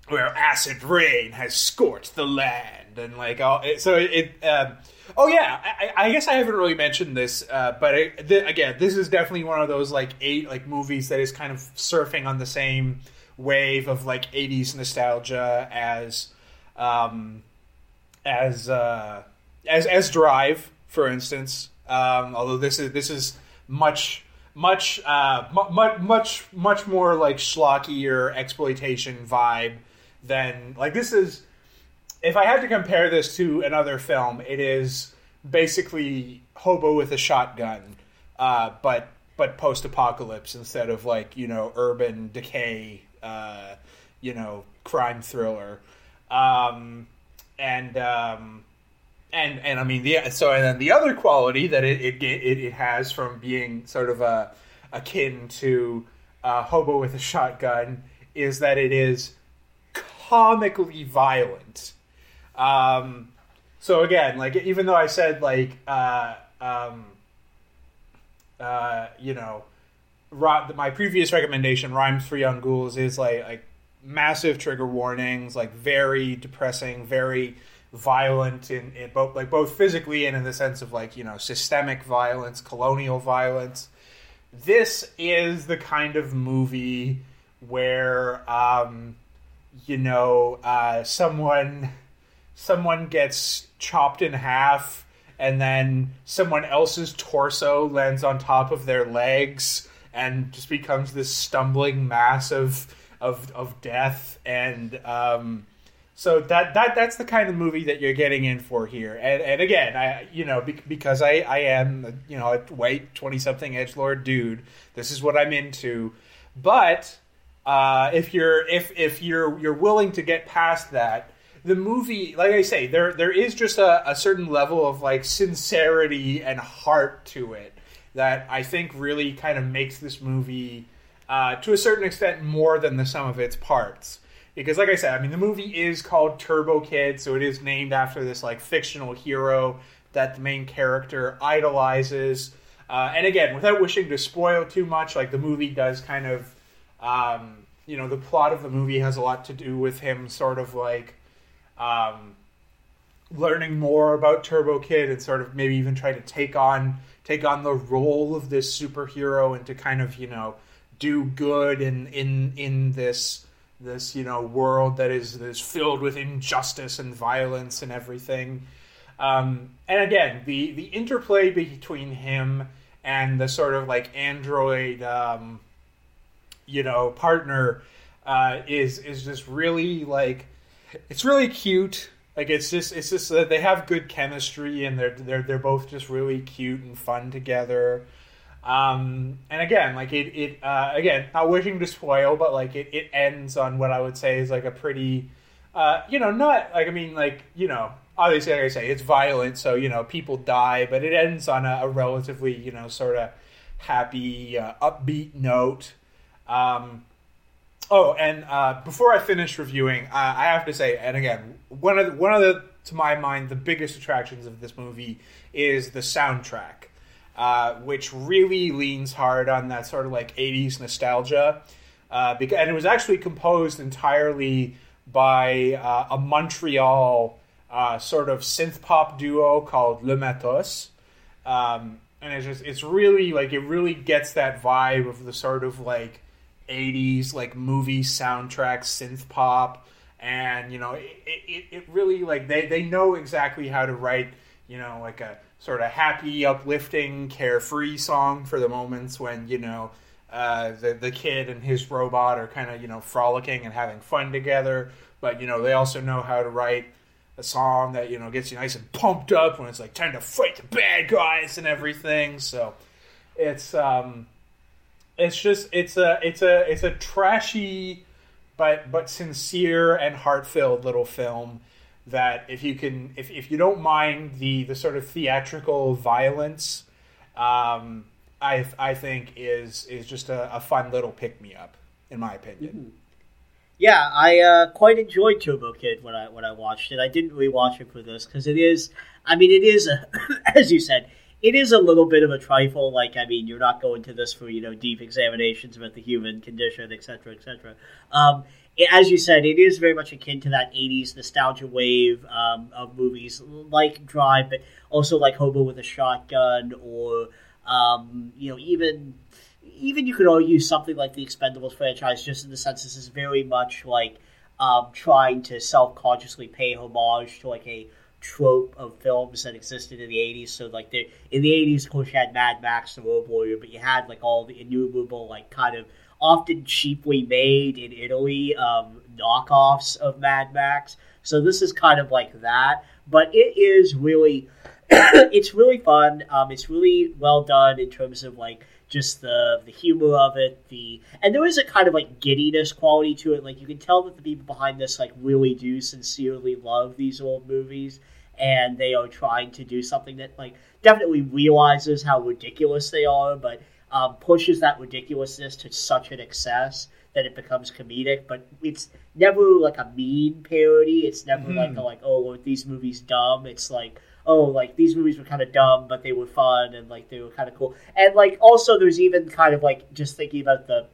where acid rain has scorched the land and like all so it, it um, Oh yeah, I, I, guess I haven't really mentioned this, uh, but it, again, this is definitely one of those like eight like movies that is kind of surfing on the same wave of like '80s nostalgia as um, as uh, as as Drive, for instance. Um, although this is this is much much uh, much much much more like schlockier exploitation vibe than like this is if I had to compare this to another film, it is basically Hobo with a Shotgun, uh, but but post apocalypse instead of like you know urban decay, uh, you know crime thriller, um, and um, and and I mean the so and then the other quality that it it, it, it has from being sort of a akin to uh, Hobo with a Shotgun is that it is comically violent. Um, so again, like even though I said like uh, um, uh, you know, my previous recommendation, Rhymes for Young Ghouls, is like like massive trigger warnings, like very depressing, very violent in, in both like both physically and in the sense of like you know systemic violence, colonial violence. This is the kind of movie where um, you know uh, someone [laughs] someone gets chopped in half and then someone else's torso lands on top of their legs and just becomes this stumbling mass of of, of death. And um, so that that that's the kind of movie that you're getting in for here. And and again I you know because I I am you know a white 20 something edge lord dude this is what I'm into. But uh, if you're if if you're you're willing to get past that the movie, like I say, there there is just a, a certain level of like sincerity and heart to it that I think really kind of makes this movie, uh, to a certain extent, more than the sum of its parts. Because, like I said, I mean, the movie is called Turbo Kid, so it is named after this like fictional hero that the main character idolizes. Uh, and again, without wishing to spoil too much, like the movie does kind of, um, you know, the plot of the movie has a lot to do with him sort of like um, learning more about Turbo Kid and sort of maybe even try to take on take on the role of this superhero and to kind of you know do good in in in this this you know world that is is filled with injustice and violence and everything. Um, and again, the the interplay between him and the sort of like android, um, you know, partner uh, is is just really like it's really cute. Like it's just it's just that they have good chemistry and they're they're they're both just really cute and fun together. Um, and again, like it it uh, again not wishing to spoil, but like it, it ends on what I would say is like a pretty, uh, you know, not like I mean like you know obviously like I say it's violent, so you know people die, but it ends on a, a relatively you know sort of happy, uh, upbeat note. Um, Oh, and uh, before I finish reviewing, uh, I have to say, and again, one of the, one of the, to my mind, the biggest attractions of this movie is the soundtrack, uh, which really leans hard on that sort of like '80s nostalgia. Uh, because, and it was actually composed entirely by uh, a Montreal uh, sort of synth pop duo called Le Matos. Um, and it's just, it's really like, it really gets that vibe of the sort of like 80s like movie soundtrack synth pop and you know it, it, it really like they, they know exactly how to write you know like a sort of happy uplifting carefree song for the moments when you know uh, the, the kid and his robot are kind of you know frolicking and having fun together. But you know they also know how to write a song that you know gets you nice and pumped up when it's like time to fight the bad guys and everything. So it's um it's just it's a it's a it's a trashy but but sincere and heart filled little film that if you can if, if you don't mind the the sort of theatrical violence um, I I think is is just a, a fun little pick me up in my opinion. Mm-hmm. Yeah, I uh, quite enjoyed Turbo Kid when I when I watched it. I didn't rewatch it for this because it is, I mean, it is a, [coughs] as you said, it is a little bit of a trifle. Like, I mean, you're not going to this for you know deep examinations about the human condition, etc., etc. Um, as you said, it is very much akin to that '80s nostalgia wave um, of movies like Drive, but also like Hobo with a Shotgun, or um, you know, even even you could argue something like the Expendables franchise, just in the sense this is very much like um, trying to self consciously pay homage to like a trope of films that existed in the 80s. So, like, the, in the 80s, of course, you had Mad Max, The Road Warrior, but you had, like, all the innumerable, like, kind of often cheaply made in Italy um, knockoffs of Mad Max. So, this is kind of like that. But it is really, [coughs] it's really fun. Um, it's really well done in terms of, like, just the the humor of it, the and there is a kind of like giddiness quality to it. Like you can tell that the people behind this like really do sincerely love these old movies, and they are trying to do something that like definitely realizes how ridiculous they are, but um, pushes that ridiculousness to such an excess that it becomes comedic. But it's never like a mean parody. It's never mm. like a, like oh are these movies dumb. It's like oh like these movies were kind of dumb, but they were fun and like they were kind of cool. And like also there's even kind of like just thinking about the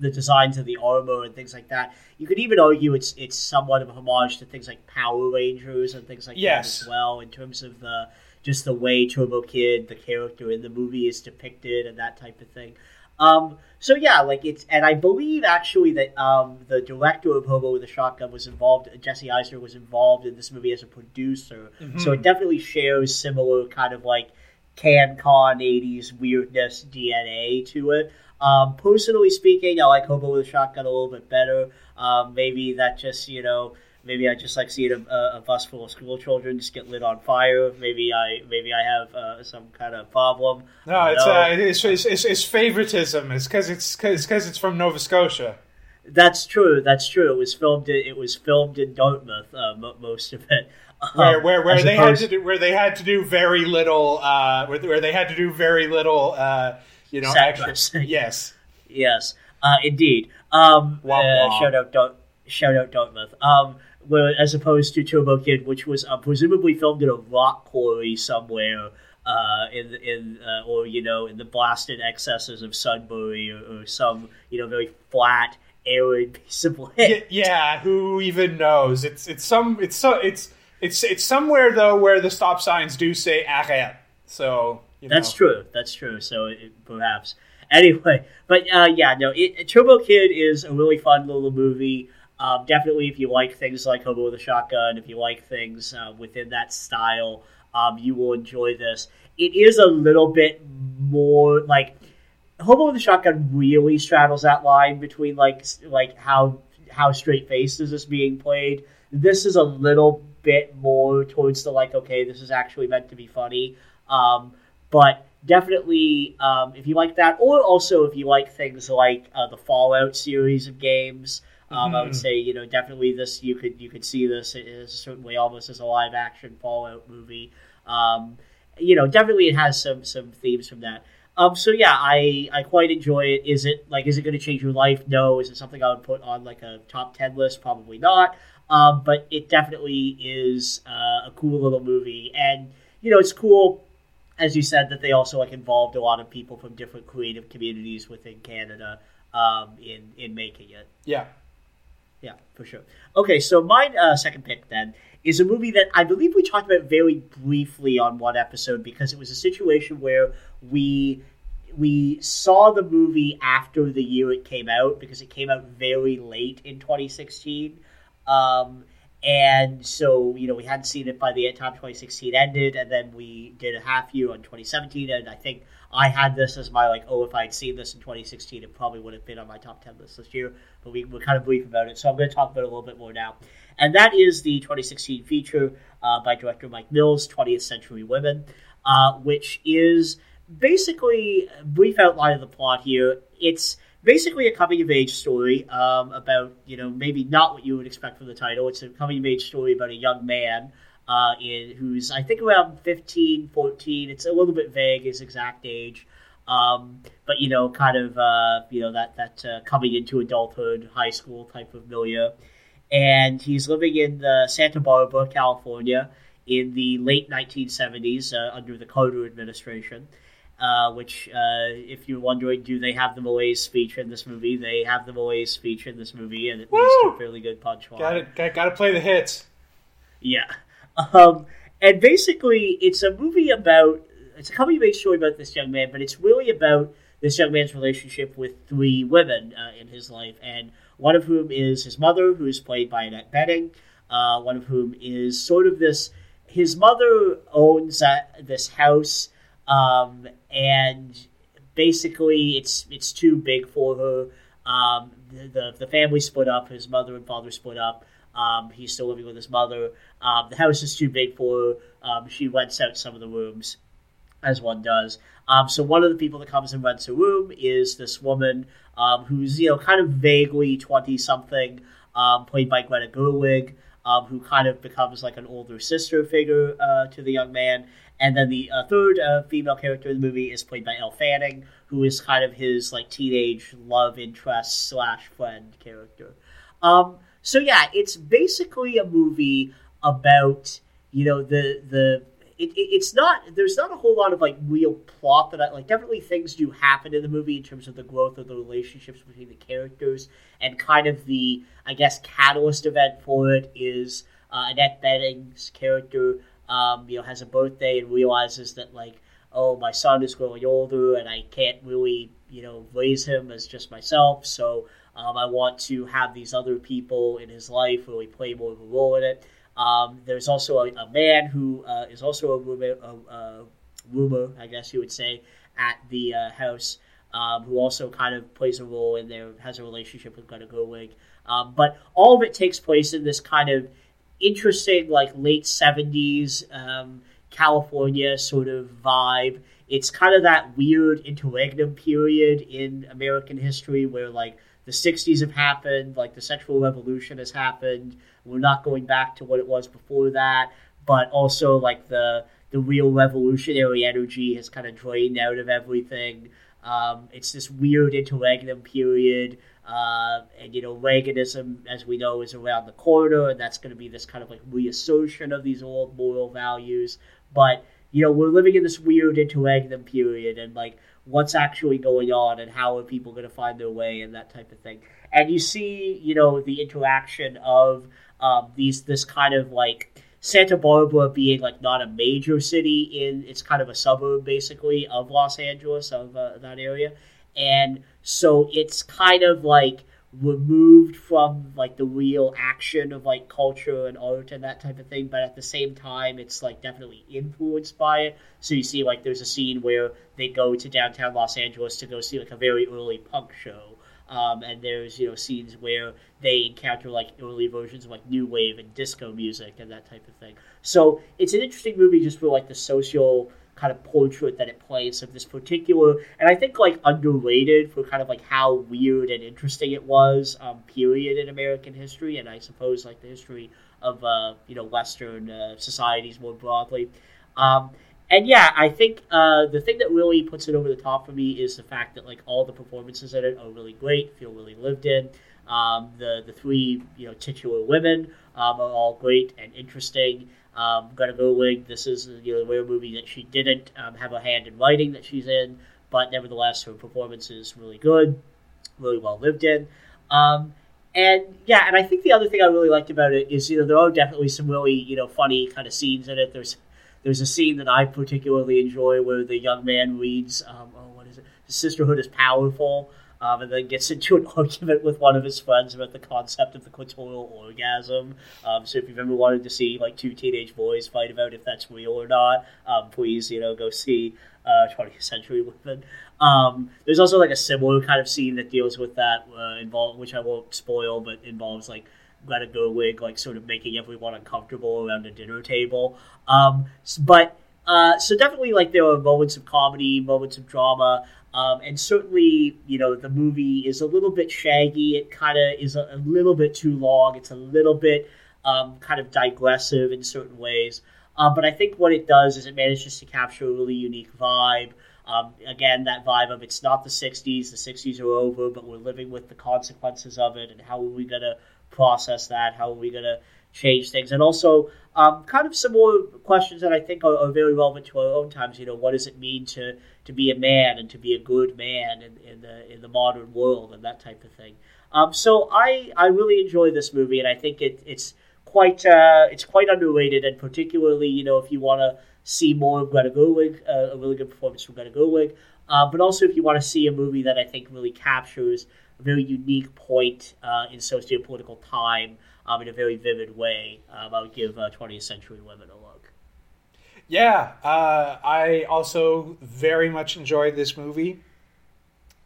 the designs of the armor and things like that. You could even argue it's it's somewhat of a homage to things like Power Rangers and things like Yes. that as well in terms of the just the way Turbo Kid, the character in the movie, is depicted and that type of thing. Um, so yeah, like it's, and I believe actually that um, the director of Hobo with a Shotgun was involved. Jesse Eisener was involved in this movie as a producer, so it definitely shares similar kind of like CanCon '80s weirdness DNA to it. Um, personally speaking, I like Hobo with a Shotgun a little bit better. Um, maybe that just you know. Maybe I just like seeing a, a, bus full of school children just get lit on fire. Maybe I maybe I have uh, some kind of problem. No, it's, uh, it's, it's, it's, it's favoritism. It's because it's because it's from Nova Scotia. That's true. That's true. It was filmed. In, it was filmed in Dartmouth. Uh, most of it. [laughs] Where, Um, where, where as they opposed- had to do where they had to do very little uh, where, where they had to do very little uh, you know yes [laughs] Yes, uh, indeed. Um, Womp uh, shout out, shout out Dartmouth. Um, as opposed to Turbo Kid, which was uh, presumably filmed in a rock quarry somewhere, uh, in in uh, or you know in the blasted excesses of Sudbury or, or some you know very flat, arid piece of land. Y- yeah who even knows it's it's some it's so it's it's it's somewhere though where the stop signs do say arrête so you know. That's true. That's true. So it, perhaps. [laughs] Anyway, but uh, yeah, no. It, Turbo Kid is a really fun little movie. Um, definitely, if you like things like Hobo with a Shotgun, if you like things uh, within that style, um, you will enjoy this. It is a little bit more like Hobo with a Shotgun really straddles that line between like like how how straight faced is this being played. This is a little bit more towards the like okay, this is actually meant to be funny. Um, but definitely, um, if you like that, or also if you like things like uh, the Fallout series of games, um, I would Mhm. say you know definitely this you could you could see this as a certain way almost as a live action Fallout movie. Um, you know, definitely it has some some themes from that. Um, so yeah, I I quite enjoy it. Is it like is it going to change your life? No. Is it something I would put on like a top ten list? Probably not. Um, but it definitely is uh, a cool little movie, and you know it's cool as you said, that they also like involved a lot of people from different creative communities within Canada um, in in making it. yeah Yeah, for sure. Okay, so my uh, second pick then is a movie that I believe we talked about very briefly on one episode because it was a situation where we we saw the movie after the year it came out because it came out very late in 2016. Um, and so, you know, we hadn't seen it by the time 2016 ended, and then we did a half year on 2017, and I think I had this as my, like, oh, if I'd seen this in 2016, it probably would have been on my top 10 list this year, but we were kind of brief about it, so I'm going to talk about it a little bit more now. And that is the 2016 feature uh, by director Mike Mills, 20th Century Women, uh, which is basically a brief outline of the plot here. It's basically a coming of age story um, about you know maybe not what you would expect from the title. It's a coming of age story about a young man uh, in, who's I think around 15, 14. It's a little bit vague his exact age, um, but you know kind of uh, you know that that uh, coming into adulthood, high school type of milieu. And he's living in uh, Santa Barbara, California, in the late 1970s uh, under the Carter administration uh, which, uh, if you're wondering, do they have the malaise feature in this movie? They have the malaise feature in this movie, and it leads to a fairly good punchline. got it got, to play the hits Yeah. Um, and basically, it's a movie about, it's a coming of age story about this young man, but it's really about this young man's relationship with three women uh, in his life, and one of whom is his mother, who is played by Annette Bening, uh, one of whom is sort of this, his mother owns this house, um, and basically it's it's too big for her. Um, the, the the family split up. His mother and father split up. Um, he's still living with his mother. Um, the house is too big for her. Um, she rents out some of the rooms, as one does. Um, so one of the people that comes and rents a room is this woman um, who's you know kind of vaguely twenty something, um, played by Greta Gerwig, um, who kind of becomes like an older sister figure uh, to the young man. And then the uh, third uh, female character in the movie is played by Elle Fanning, who is kind of his like teenage love interest slash friend character. Um, so yeah, it's basically a movie about you know the the it, it, it's not there's not a whole lot of like real plot that I like. Definitely things do happen in the movie in terms of the growth of the relationships between the characters and kind of the I guess catalyst event for it is uh, Annette Bening's character um, you know has a birthday and realizes that like oh my son is growing older and I can't really you know raise him as just myself so um, I want to have these other people in his life really play more of a role in it. Um, there's also a, a man who uh, is also a roomer, a, a roomer, I guess you would say, at the uh, house, um, who also kind of plays a role in there, has a relationship with Greta Gerwig. Um, but all of it takes place in this kind of interesting, like late 70s um, California sort of vibe. It's kind of that weird interregnum period in American history where, like, the 60s have happened, like the sexual revolution has happened. We're not going back to what it was before that, but also like the the real revolutionary energy has kind of drained out of everything. Um, it's this weird interregnum period, uh, and you know Reaganism, as we know, is around the corner, and that's going to be this kind of like reassertion of these old moral values. But you know we're living in this weird interregnum period, and like what's actually going on and how are people going to find their way and that type of thing. And you see, you know, the interaction of um, these this kind of like Santa Barbara being like not a major city in it's kind of a suburb basically of Los Angeles of uh, that area, and so it's kind of like removed from like the real action of like culture and art and that type of thing but at the same time it's like definitely influenced by it. So you see like there's a scene where they go to downtown los angeles to go see like a very early punk show um, and there's you know scenes where they encounter like early versions of like new wave and disco music and that type of thing. So it's an interesting movie just for like the social kind of portrait that it plays of this particular, and I think like underrated for kind of like how weird and interesting it was um, period in American history, and I suppose like the history of uh, you know Western uh, societies more broadly. Um, and yeah, I think uh, the thing that really puts it over the top for me is the fact that like all the performances in it are really great, feel really lived in. Um, the the three you know titular women um, are all great and interesting. Um, Greta Gerwig, this is you know, the rare movie that she didn't um, have a hand in writing that she's in, but nevertheless her performance is really good, really well lived in. Um, and yeah, and I think the other thing I really liked about it is you know there are definitely some really you know funny kind of scenes in it. There's there's a scene that I particularly enjoy where the young man reads, um, oh, what is it? The Sisterhood is powerful um, and then gets into an [laughs] argument with one of his friends about the concept of the clitoral orgasm. Um, so if you've ever wanted to see like two teenage boys fight about if that's real or not, um, please you know go see uh, 20th Century Women. Um, there's also like a similar kind of scene that deals with that, uh, involve which I won't spoil, but involves like Greta Gerwig like sort of making everyone uncomfortable around a dinner table. Um, but uh, so definitely like there are moments of comedy, moments of drama. Um, and certainly, you know, the movie is a little bit shaggy. It kind of is a, a, little bit too long. It's a little bit um, kind of digressive in certain ways. Uh, but I think what it does is it manages to capture a really unique vibe. Um, again, that vibe of it's not the 60s, the 60s are over, but we're living with the consequences of it, and how are we going to process that? How are we going to change things? And also, um, kind of some more questions that I think are, are, very relevant to our own times. You know, what does it mean to, to be a man and to be a good man in, in the in the modern world and that type of thing. Um, so I I really enjoy this movie and I think it, it's quite uh, it's quite underrated and particularly you know if you want to see more of Greta Gerwig, uh, a really good performance from Greta Gerwig, uh, but also if you want to see a movie that I think really captures a very unique point uh, in socio-political time um, in a very vivid way. Um, I would give uh, 20th Century Women a look. Yeah, uh, I also very much enjoyed this movie.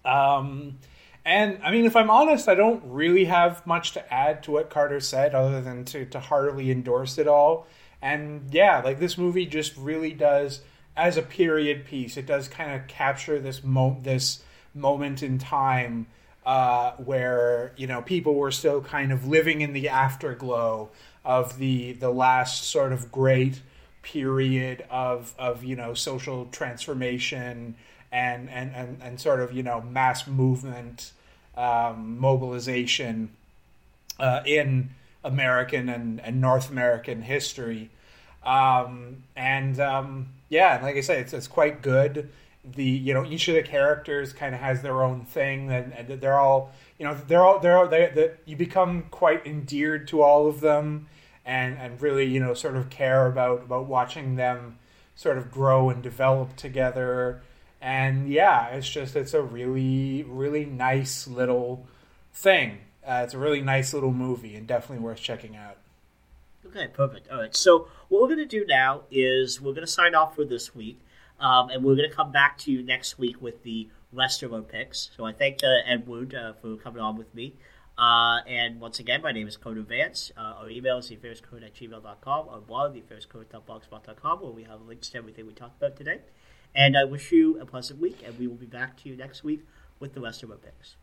Um, and I mean, if I'm honest, I don't really have much to add to what Carter said, other than to, to heartily endorse it all. And yeah, like this movie just really does, as a period piece, it does kind of capture this mo- this moment in time uh, where you know people were still kind of living in the afterglow of the the last sort of great period of of you know social transformation and and and, and sort of you know mass movement um, mobilization uh, in American and, and North American history. Um, and um, yeah, like I said, it's it's quite good. The you know each of the characters kind of has their own thing, and, and they're all you know they're all they're all they, they, you become quite endeared to all of them, and and really you know sort of care about about watching them sort of grow and develop together. And yeah, it's just it's a really really nice little thing. Uh, it's a really nice little movie and definitely worth checking out. Okay, perfect. All right. So what we're going to do now is we're going to sign off for this week, um, and we're going to come back to you next week with the rest of our picks. So I thank uh, Edward uh, for coming on with me. Uh, and once again, my name is Carter Vance. Uh, our email is theafairscode at gmail.com. Our blog, theafairscode.blogspot.com, where we have links to everything we talked about today. And I wish you a pleasant week, and we will be back to you next week with the rest of our picks.